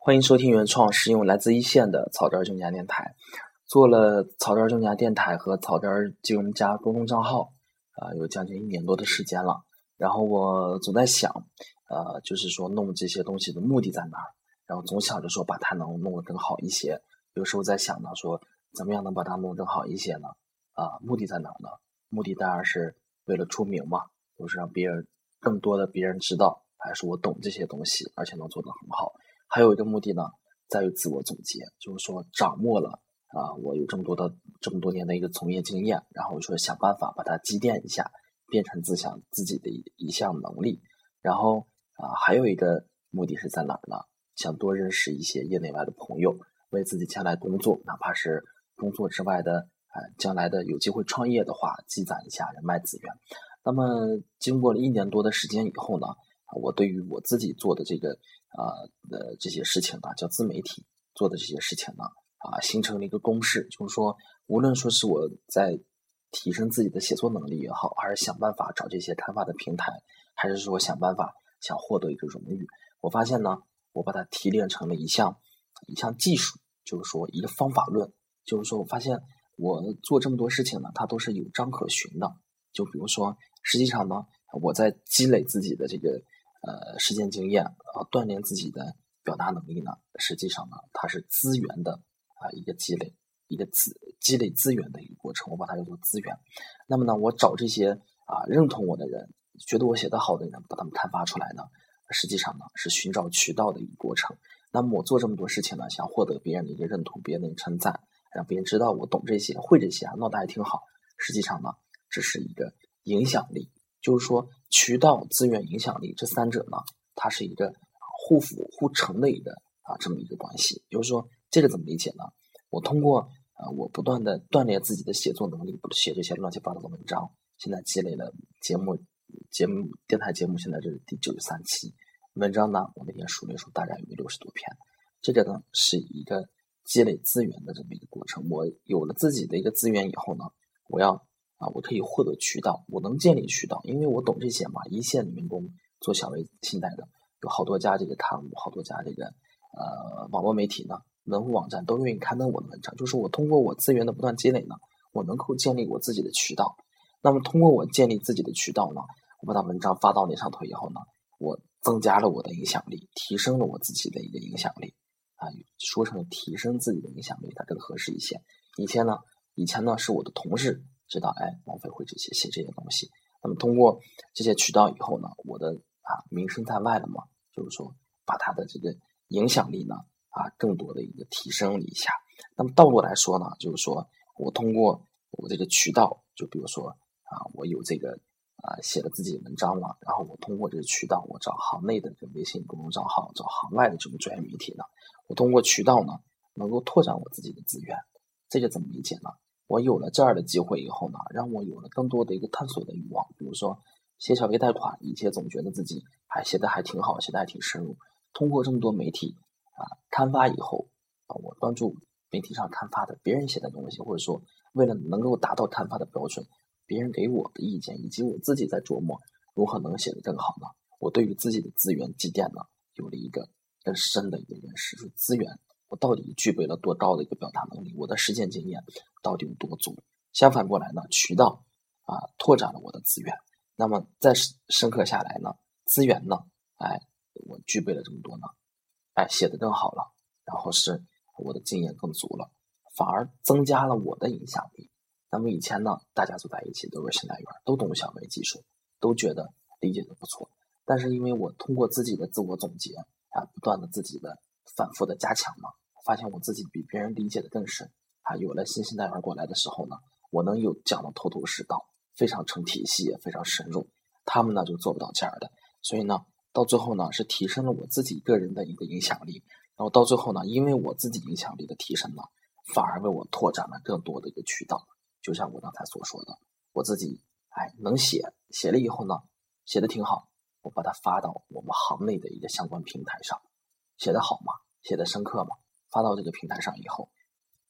欢迎收听原创实用来自一线的草根儿金家电台。做了草根儿金家电台和草根儿金融家公众账号，啊，有将近一年多的时间了。然后我总在想，呃，就是说弄这些东西的目的在哪儿？然后总想着说把它能弄得更好一些。有时候在想呢，说怎么样能把它弄得更好一些呢？啊，目的在哪儿呢？目的当然是为了出名嘛，就是让别人更多的别人知道，还是我懂这些东西，而且能做得很好。还有一个目的呢，在于自我总结，就是说掌握了啊，我有这么多的这么多年的一个从业经验，然后说想办法把它积淀一下，变成自想自己的一一项能力。然后啊，还有一个目的是在哪儿呢？想多认识一些业内外的朋友，为自己将来工作，哪怕是工作之外的啊，将来的有机会创业的话，积攒一下人脉资源。那么经过了一年多的时间以后呢？我对于我自己做的这个啊呃这些事情呢，叫自媒体做的这些事情呢，啊形成了一个公式，就是说，无论说是我在提升自己的写作能力也好，还是想办法找这些开发的平台，还是说想办法想获得一个荣誉，我发现呢，我把它提炼成了一项一项技术，就是说一个方法论，就是说我发现我做这么多事情呢，它都是有章可循的。就比如说，实际上呢，我在积累自己的这个。呃，实践经验啊，锻炼自己的表达能力呢，实际上呢，它是资源的啊一个积累，一个资积累资源的一个过程，我把它叫做资源。那么呢，我找这些啊认同我的人，觉得我写的好的人，把他们开发出来呢，实际上呢是寻找渠道的一个过程。那么我做这么多事情呢，想获得别人的一个认同，别人的称赞，让别人知道我懂这些，会这些啊，弄得还挺好。实际上呢，这是一个影响力。就是说，渠道、资源、影响力这三者呢，它是一个互辅互成的一个啊这么一个关系。就是说，这个怎么理解呢？我通过啊，我不断的锻炼自己的写作能力，写这些乱七八糟的文章。现在积累了节目、节目、电台节目，现在这是第九十三期。文章呢，我那天数了数，大概有六十多篇。这个呢，是一个积累资源的这么一个过程。我有了自己的一个资源以后呢，我要。啊，我可以获得渠道，我能建立渠道，因为我懂这些嘛。一线的员工做小微信贷的，有好多家这个刊物，好多家这个呃网络媒体呢，门户网站都愿意刊登我的文章。就是我通过我资源的不断积累呢，我能够建立我自己的渠道。那么通过我建立自己的渠道呢，我把它文章发到那上头以后呢，我增加了我的影响力，提升了我自己的一个影响力。啊，说成提升自己的影响力，它更合适一些。以前呢，以前呢是我的同事。知道哎，王菲会这些写这些东西。那么通过这些渠道以后呢，我的啊名声在外了嘛，就是说把他的这个影响力呢啊更多的一个提升了一下。那么倒过来说呢，就是说我通过我这个渠道，就比如说啊我有这个啊写了自己的文章了，然后我通过这个渠道，我找行内的这个微信公众账号，找行外的这种专业媒体呢，我通过渠道呢能够拓展我自己的资源。这个怎么理解呢？我有了这样的机会以后呢，让我有了更多的一个探索的欲望。比如说写小微贷款，以前总觉得自己还写的还挺好，写的还挺深入。通过这么多媒体啊刊发以后啊，我关注媒体上刊发的别人写的东西，或者说为了能够达到刊发的标准，别人给我的意见，以及我自己在琢磨如何能写得更好呢？我对于自己的资源积淀呢，有了一个更深的一个认识，就是资源。我到底具备了多高的一个表达能力？我的实践经验到底有多足？相反过来呢，渠道啊拓展了我的资源。那么再深刻下来呢，资源呢，哎，我具备了这么多呢，哎，写的更好了，然后是我的经验更足了，反而增加了我的影响力。那么以前呢，大家坐在一起都是新来员，都懂小微技术，都觉得理解的不错。但是因为我通过自己的自我总结啊，不断的自己的。反复的加强嘛，发现我自己比别人理解的更深啊。有了新兴代员过来的时候呢，我能有讲的头头是道，非常成体系，也非常深入。他们呢就做不到这样的，所以呢，到最后呢是提升了我自己个人的一个影响力。然后到最后呢，因为我自己影响力的提升呢，反而为我拓展了更多的一个渠道。就像我刚才所说的，我自己哎能写，写了以后呢，写的挺好，我把它发到我们行内的一个相关平台上。写的好吗？写的深刻嘛？发到这个平台上以后，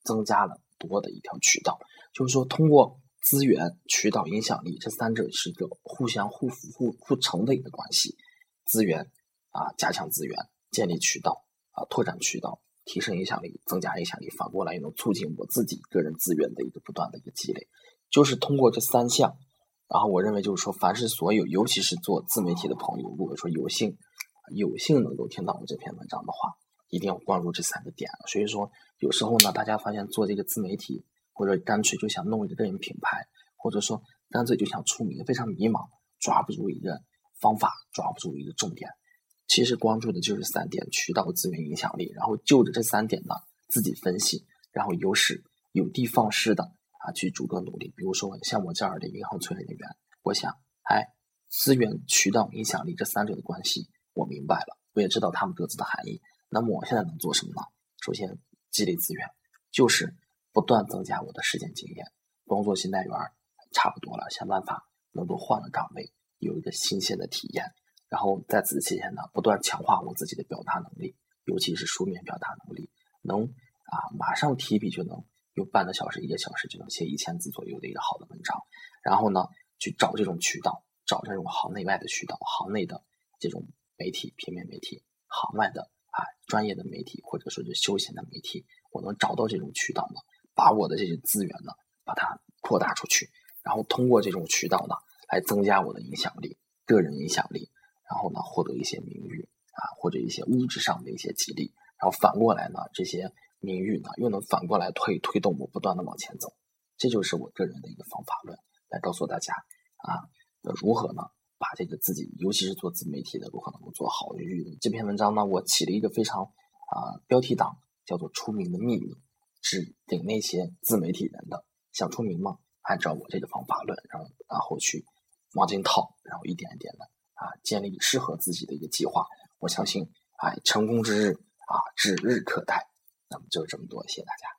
增加了多的一条渠道，就是说通过资源、渠道、影响力这三者是一个互相互辅、互互成的一个关系。资源啊，加强资源，建立渠道啊拓展渠道，提升影响力，增加影响力，反过来也能促进我自己个人资源的一个不断的一个积累。就是通过这三项，然后我认为就是说，凡是所有，尤其是做自媒体的朋友，如果说有幸有幸能够听到我这篇文章的话，一定要关注这三个点。所以说，有时候呢，大家发现做这个自媒体，或者干脆就想弄一个个人品牌，或者说干脆就想出名，非常迷茫，抓不住一个方法，抓不住一个重点。其实关注的就是三点：渠道、资源、影响力。然后就着这三点呢，自己分析，然后有始有的放矢的啊去逐个努力。比如说像我这样的银行从业人员，我想，哎，资源、渠道、影响力这三者的关系我明白了，我也知道他们各自的含义。那么我现在能做什么呢？首先积累资源，就是不断增加我的实践经验。工作新单元差不多了，想办法能够换个岗位，有一个新鲜的体验。然后在此期间呢，不断强化我自己的表达能力，尤其是书面表达能力，能啊马上提笔就能用半个小时、一个小时就能写一千字左右的一个好的文章。然后呢，去找这种渠道，找这种行内外的渠道，行内的这种媒体、平面媒体，行外的啊专业的媒体，或者说是休闲的媒体，我能找到这种渠道呢，把我的这些资源呢，把它扩大出去，然后通过这种渠道呢，来增加我的影响力，个人影响力。然后呢，获得一些名誉啊，或者一些物质上的一些激励，然后反过来呢，这些名誉呢，又能反过来推推动我不断的往前走。这就是我个人的一个方法论，来告诉大家啊，如何呢，这个自己，尤其是做自媒体的，如何能够做好。这篇文章呢，我起了一个非常啊标题党，叫做“出名的秘密”，指给那些自媒体人的，想出名吗？按照我这个方法论，然后然后去往进套，然后一点一点的。啊，建立适合自己的一个计划，我相信，哎，成功之日啊，指日可待。那么就这么多，谢谢大家。